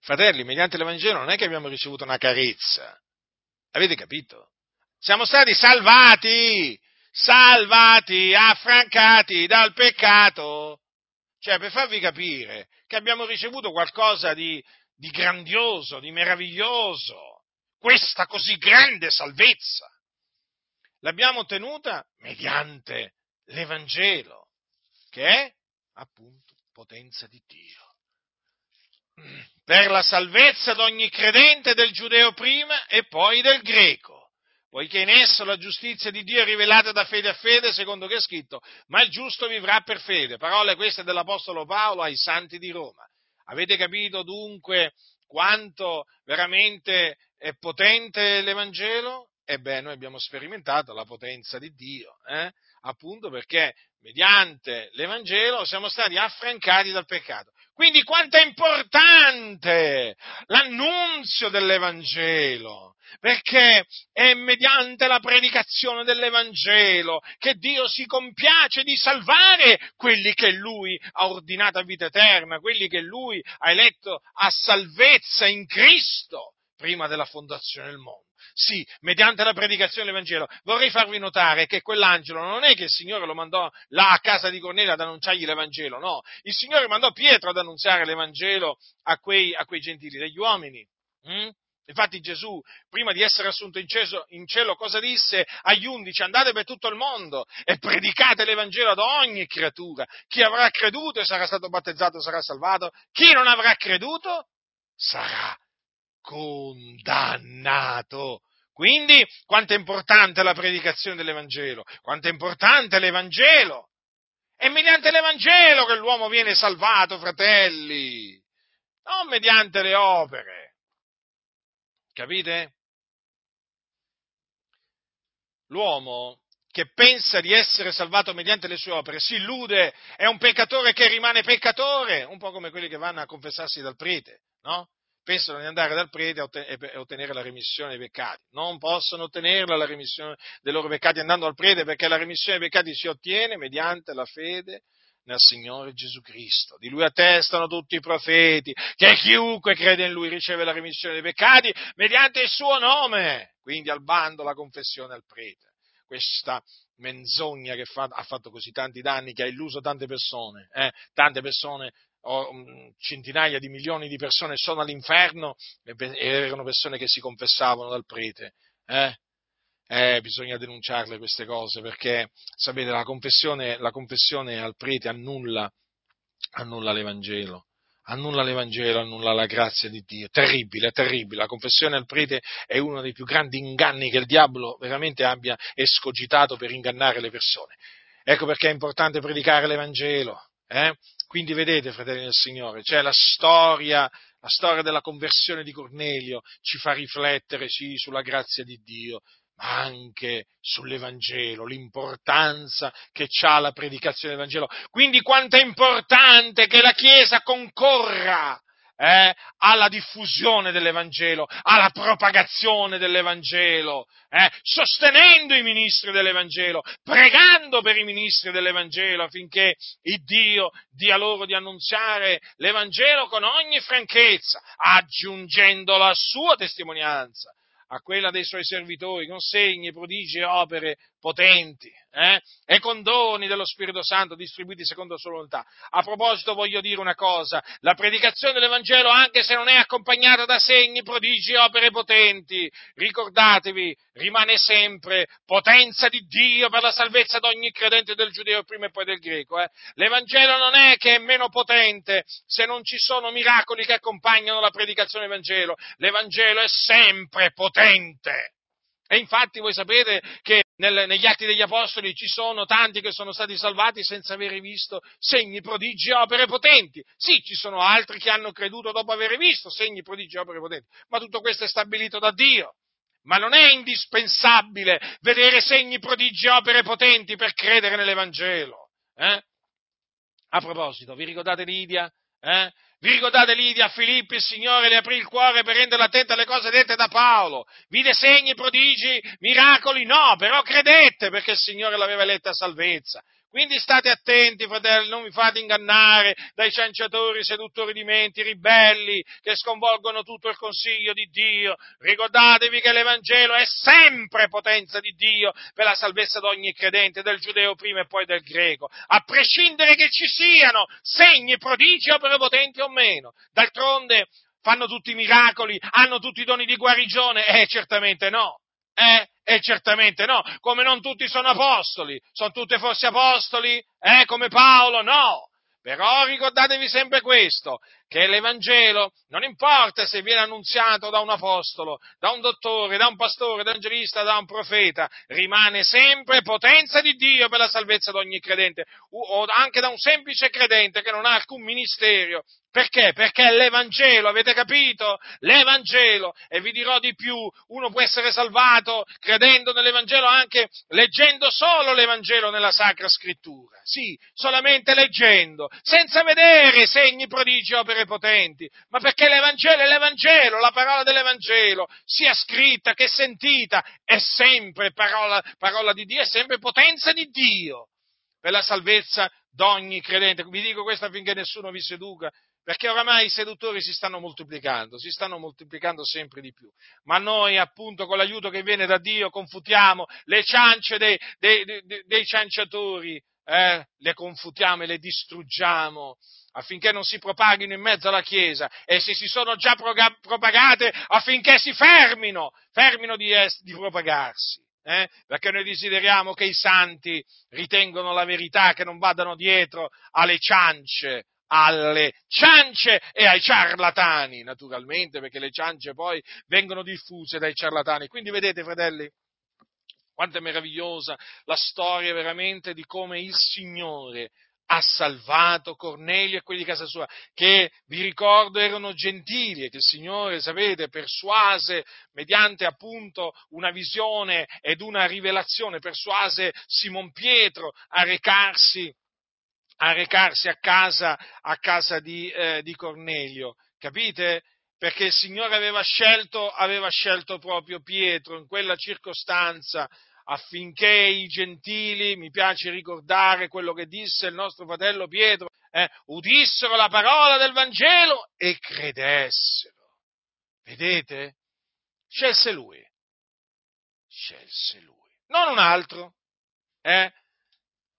Fratelli, mediante l'Evangelo non è che abbiamo ricevuto una carezza. Avete capito? Siamo stati salvati, salvati, affrancati dal peccato. Cioè, per farvi capire che abbiamo ricevuto qualcosa di, di grandioso, di meraviglioso, questa così grande salvezza. L'abbiamo ottenuta mediante l'Evangelo, che è appunto potenza di Dio per la salvezza di ogni credente del giudeo prima e poi del greco, poiché in esso la giustizia di Dio è rivelata da fede a fede, secondo che è scritto, ma il giusto vivrà per fede. Parole queste dell'Apostolo Paolo ai santi di Roma. Avete capito dunque quanto veramente è potente l'Evangelo? Ebbene, noi abbiamo sperimentato la potenza di Dio, eh? appunto perché mediante l'Evangelo siamo stati affrancati dal peccato. Quindi quanto è importante l'annunzio dell'Evangelo, perché è mediante la predicazione dell'Evangelo che Dio si compiace di salvare quelli che Lui ha ordinato a vita eterna, quelli che Lui ha eletto a salvezza in Cristo prima della fondazione del mondo. Sì, mediante la predicazione dell'Evangelo. Vorrei farvi notare che quell'angelo non è che il Signore lo mandò là a casa di Cornelio ad annunciargli l'Evangelo, no. Il Signore mandò Pietro ad annunziare l'Evangelo a quei, a quei gentili, degli uomini. Mm? Infatti Gesù, prima di essere assunto in cielo, in cielo, cosa disse agli undici? Andate per tutto il mondo e predicate l'Evangelo ad ogni creatura. Chi avrà creduto e sarà stato battezzato sarà salvato. Chi non avrà creduto sarà condannato. Quindi, quanto è importante la predicazione dell'Evangelo, quanto è importante l'Evangelo. È mediante l'Evangelo che l'uomo viene salvato, fratelli, non mediante le opere. Capite? L'uomo che pensa di essere salvato mediante le sue opere si illude, è un peccatore che rimane peccatore, un po' come quelli che vanno a confessarsi dal prete, no? Pensano di andare dal prete e ottenere la remissione dei peccati. Non possono ottenerla la remissione dei loro peccati andando al prete perché la remissione dei peccati si ottiene mediante la fede nel Signore Gesù Cristo. Di Lui attestano tutti i profeti che chiunque crede in Lui riceve la remissione dei peccati mediante il suo nome. Quindi al bando la confessione al prete questa menzogna che fa, ha fatto così tanti danni, che ha illuso tante persone, eh? tante persone, centinaia di milioni di persone sono all'inferno e erano persone che si confessavano dal prete. Eh? Eh, bisogna denunciarle queste cose perché, sapete, la confessione, la confessione al prete annulla, annulla l'Evangelo annulla l'Evangelo, annulla la grazia di Dio. Terribile, terribile. La confessione al prete è uno dei più grandi inganni che il diavolo veramente abbia escogitato per ingannare le persone. Ecco perché è importante predicare l'Evangelo. Eh? Quindi vedete, fratelli del Signore, cioè la storia, la storia della conversione di Cornelio ci fa riflettere, sì, sulla grazia di Dio, ma anche sull'Evangelo, l'importanza che ha la predicazione dell'Evangelo. Quindi quanto è importante che la Chiesa concorra eh, alla diffusione dell'Evangelo, alla propagazione dell'Evangelo, eh, sostenendo i ministri dell'Evangelo, pregando per i ministri dell'Evangelo affinché il Dio dia loro di annunziare l'Evangelo con ogni franchezza, aggiungendo la sua testimonianza a quella dei suoi servitori con segni, prodigi e opere potenti eh? e con doni dello Spirito Santo distribuiti secondo la sua volontà. A proposito voglio dire una cosa, la predicazione dell'Evangelo anche se non è accompagnata da segni, prodigi e opere potenti, ricordatevi, rimane sempre potenza di Dio per la salvezza di ogni credente del giudeo prima e poi del greco. Eh? L'Evangelo non è che è meno potente se non ci sono miracoli che accompagnano la predicazione dell'Evangelo, l'Evangelo è sempre potente. E infatti voi sapete che nel, negli atti degli Apostoli ci sono tanti che sono stati salvati senza avere visto segni, prodigi e opere potenti. Sì, ci sono altri che hanno creduto dopo aver visto segni, prodigi e opere potenti, ma tutto questo è stabilito da Dio. Ma non è indispensabile vedere segni, prodigi e opere potenti per credere nell'Evangelo. Eh? A proposito, vi ricordate Lidia? Eh? Vi ricordate Lidia a Filippi, il Signore le aprì il cuore per renderla attenta alle cose dette da Paolo? Vide segni, prodigi, miracoli? No, però credette perché il Signore l'aveva eletta a salvezza. Quindi state attenti, fratelli, non vi fate ingannare dai cianciatori, seduttori di menti, ribelli, che sconvolgono tutto il consiglio di Dio. Ricordatevi che l'Evangelo è sempre potenza di Dio per la salvezza di ogni credente, del giudeo prima e poi del greco, a prescindere che ci siano segni, prodigi, opere potenti o meno. D'altronde fanno tutti i miracoli, hanno tutti i doni di guarigione? Eh, certamente no. Eh? E certamente no, come non tutti sono apostoli, sono tutti forse apostoli? Eh, come Paolo? No. Però ricordatevi sempre questo, che l'Evangelo non importa se viene annunziato da un apostolo, da un dottore, da un pastore, da un evangelista, da un profeta, rimane sempre potenza di Dio per la salvezza di ogni credente, o anche da un semplice credente che non ha alcun ministero. Perché? Perché l'Evangelo, avete capito? L'Evangelo, e vi dirò di più, uno può essere salvato credendo nell'Evangelo anche leggendo solo l'Evangelo nella Sacra Scrittura. Sì, solamente leggendo, senza vedere segni, prodigi, opere potenti, ma perché l'Evangelo è l'Evangelo, la parola dell'Evangelo, sia scritta che sentita, è sempre parola, parola di Dio, è sempre potenza di Dio per la salvezza d'ogni credente. Vi dico questo affinché nessuno vi seduca, perché oramai i seduttori si stanno moltiplicando, si stanno moltiplicando sempre di più. Ma noi, appunto, con l'aiuto che viene da Dio, confutiamo le ciance dei, dei, dei, dei cianciatori, eh, le confutiamo e le distruggiamo affinché non si propaghino in mezzo alla Chiesa e se si sono già propagate affinché si fermino, fermino di, es- di propagarsi. Eh? Perché noi desideriamo che i santi ritengano la verità, che non vadano dietro alle ciance, alle ciance e ai ciarlatani, naturalmente, perché le ciance poi vengono diffuse dai ciarlatani. Quindi vedete, fratelli, quanto è meravigliosa la storia veramente di come il Signore ha salvato Cornelio e quelli di casa sua, che vi ricordo erano gentili e che il Signore, sapete, persuase mediante appunto una visione ed una rivelazione, persuase Simon Pietro a recarsi, a, recarsi a, casa, a casa di, eh, di Cornelio. Capite? perché il Signore aveva scelto, aveva scelto proprio Pietro in quella circostanza affinché i gentili, mi piace ricordare quello che disse il nostro fratello Pietro, eh, udissero la parola del Vangelo e credessero. Vedete? Scelse lui. Scelse lui. Non un altro. Eh?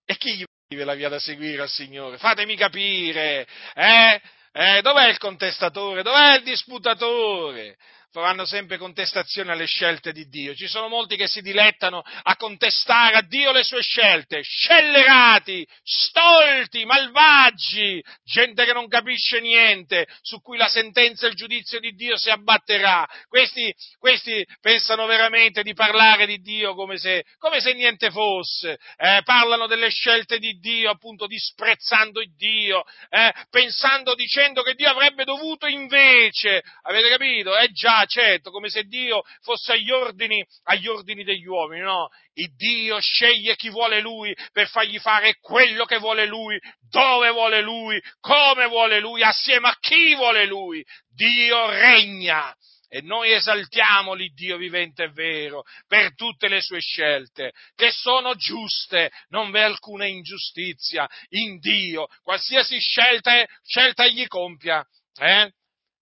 E chi gli la via da seguire al Signore? Fatemi capire. Eh? Eh, dov'è il contestatore? Dov'è il disputatore? Faranno sempre contestazione alle scelte di Dio. Ci sono molti che si dilettano a contestare a Dio le sue scelte, scellerati, stolti, malvagi, gente che non capisce niente, su cui la sentenza e il giudizio di Dio si abbatterà. Questi, questi pensano veramente di parlare di Dio come se, come se niente fosse, eh, parlano delle scelte di Dio, appunto disprezzando Dio, eh, pensando, dicendo che Dio avrebbe dovuto invece, avete capito? Eh già, certo, come se Dio fosse agli ordini, agli ordini degli uomini, no? Il Dio sceglie chi vuole Lui per fargli fare quello che vuole Lui, dove vuole Lui, come vuole Lui, assieme a chi vuole Lui. Dio regna. E noi esaltiamo l'Iddio vivente e vero per tutte le sue scelte, che sono giuste, non v'è alcuna ingiustizia in Dio, qualsiasi scelta, scelta egli compia. Eh?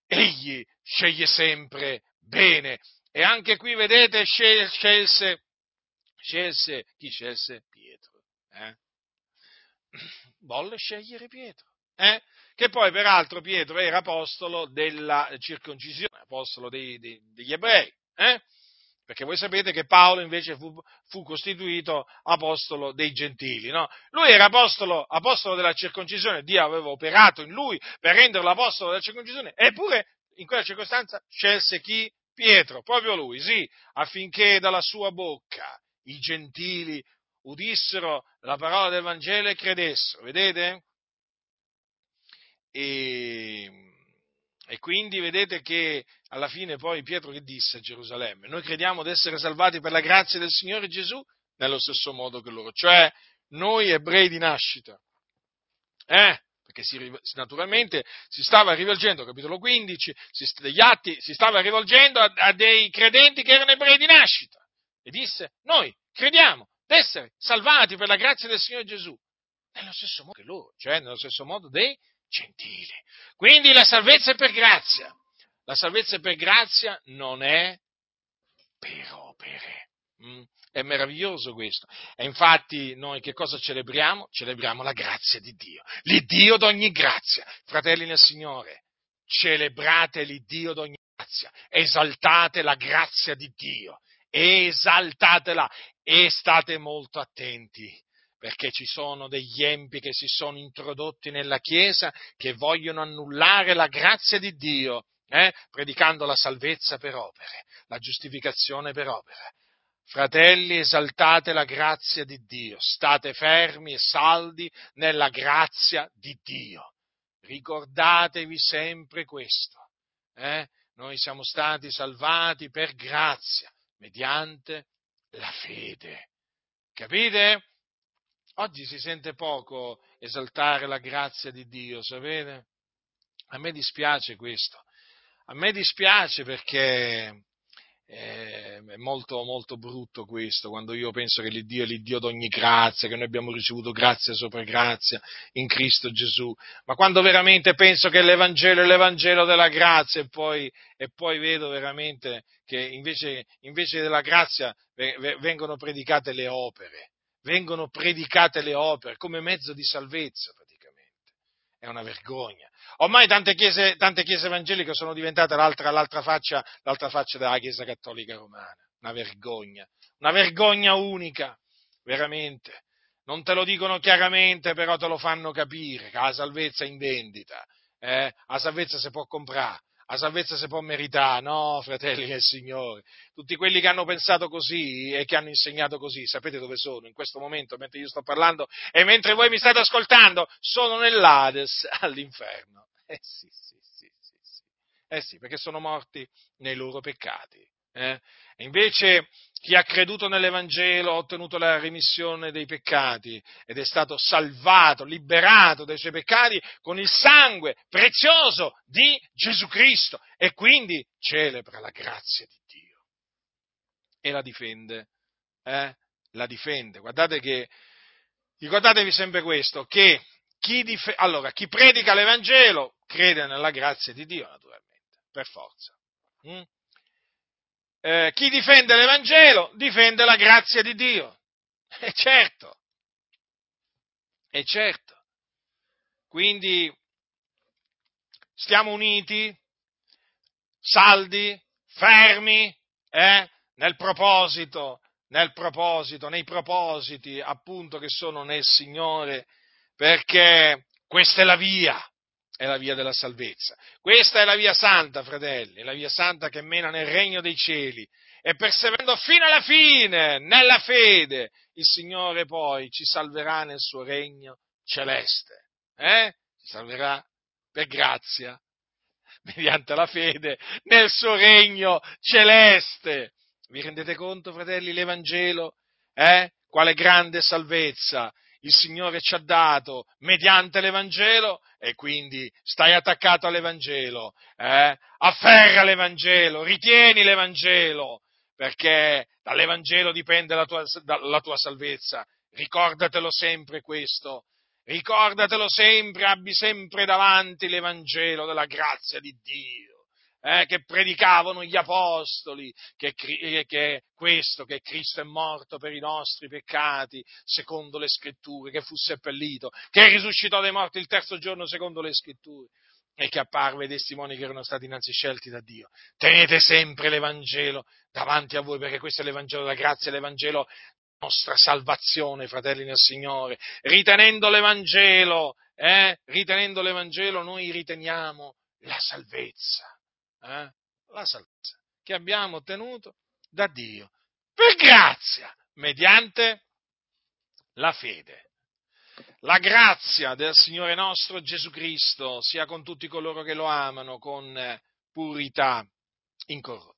Egli sceglie sempre bene. E anche qui, vedete, scelse, scelse, chi scelse? Pietro. Eh? Volle scegliere Pietro. Eh? Che poi, peraltro, Pietro era apostolo della circoncisione, apostolo dei, dei, degli ebrei. Eh? Perché voi sapete che Paolo invece fu, fu costituito apostolo dei gentili. No? Lui era apostolo, apostolo della circoncisione, Dio aveva operato in lui per renderlo apostolo della circoncisione, eppure in quella circostanza scelse chi? Pietro, proprio lui, sì, affinché dalla sua bocca i gentili udissero la parola del Vangelo e credessero, vedete? E, e, quindi vedete che alla fine poi Pietro che disse a Gerusalemme? Noi crediamo di essere salvati per la grazia del Signore Gesù nello stesso modo che loro, cioè noi ebrei di nascita. Eh? Perché si, naturalmente si stava rivolgendo, capitolo 15, si, degli atti, si stava rivolgendo a, a dei credenti che erano ebrei di nascita e disse, noi crediamo di essere salvati per la grazia del Signore Gesù, nello stesso modo che loro, cioè nello stesso modo dei gentili. Quindi la salvezza è per grazia, la salvezza è per grazia non è per opere. Mm? È meraviglioso questo. E infatti noi che cosa celebriamo? Celebriamo la grazia di Dio, l'Iddio d'ogni grazia. Fratelli nel Signore, celebrate l'Iddio d'ogni grazia, esaltate la grazia di Dio, esaltatela e state molto attenti perché ci sono degli empi che si sono introdotti nella Chiesa che vogliono annullare la grazia di Dio, eh? predicando la salvezza per opere, la giustificazione per opere. Fratelli, esaltate la grazia di Dio, state fermi e saldi nella grazia di Dio. Ricordatevi sempre questo. Eh? Noi siamo stati salvati per grazia, mediante la fede. Capite? Oggi si sente poco esaltare la grazia di Dio, sapete? A me dispiace questo. A me dispiace perché è molto, molto brutto questo, quando io penso che l'Iddio è l'Iddio d'ogni grazia, che noi abbiamo ricevuto grazia sopra grazia in Cristo Gesù, ma quando veramente penso che l'Evangelo è l'Evangelo della grazia e poi, e poi vedo veramente che invece, invece della grazia vengono predicate le opere, vengono predicate le opere come mezzo di salvezza è una vergogna. Ormai tante chiese, tante chiese evangeliche sono diventate l'altra, l'altra, faccia, l'altra faccia della Chiesa Cattolica Romana. Una vergogna, una vergogna unica, veramente. non te lo dicono chiaramente, però te lo fanno capire, che la salvezza è in vendita, eh? la salvezza si può comprare, la salvezza si può meritare, no, fratelli del Signore. Tutti quelli che hanno pensato così e che hanno insegnato così, sapete dove sono in questo momento, mentre io sto parlando e mentre voi mi state ascoltando? Sono nell'Ades, all'inferno. Eh sì, sì, sì, sì, sì. Eh sì, perché sono morti nei loro peccati. Eh? Invece chi ha creduto nell'Evangelo ha ottenuto la remissione dei peccati ed è stato salvato, liberato dai suoi peccati con il sangue prezioso di Gesù Cristo e quindi celebra la grazia di Dio e la difende. Eh? La difende. Guardate che, ricordatevi sempre questo, che chi, dif- allora, chi predica l'Evangelo crede nella grazia di Dio, naturalmente, per forza. Mm? Eh, chi difende l'Evangelo difende la grazia di Dio. E certo, e certo. Quindi stiamo uniti, saldi, fermi, eh, nel proposito, nel proposito, nei propositi appunto che sono nel Signore, perché questa è la via, è la via della salvezza. Questa è la via santa, fratelli, la via santa che mena nel regno dei cieli. E perseverando fino alla fine nella fede, il Signore poi ci salverà nel suo regno celeste. Eh? Ci salverà per grazia, mediante la fede, nel suo regno celeste. Vi rendete conto, fratelli, l'Evangelo? Eh? Quale grande salvezza il Signore ci ha dato mediante l'Evangelo e quindi stai attaccato all'Evangelo, eh? afferra l'Evangelo, ritieni l'Evangelo, perché dall'Evangelo dipende la tua, la tua salvezza. Ricordatelo sempre questo, ricordatelo sempre, abbi sempre davanti l'Evangelo della grazia di Dio eh, che predicavano gli apostoli, che, che, questo, che Cristo è morto per i nostri peccati, secondo le scritture, che fu seppellito, che risuscitò dai morti il terzo giorno, secondo le scritture, e che apparve ai testimoni che erano stati innanzi scelti da Dio. Tenete sempre l'Evangelo davanti a voi, perché questo è l'Evangelo della grazia, l'Evangelo nostra salvazione, fratelli nel Signore. Ritenendo l'Evangelo, eh, ritenendo l'Evangelo, noi riteniamo la salvezza eh, la salvezza che abbiamo ottenuto da Dio per grazia, mediante la fede. La grazia del Signore nostro Gesù Cristo sia con tutti coloro che lo amano con purità incorrotta.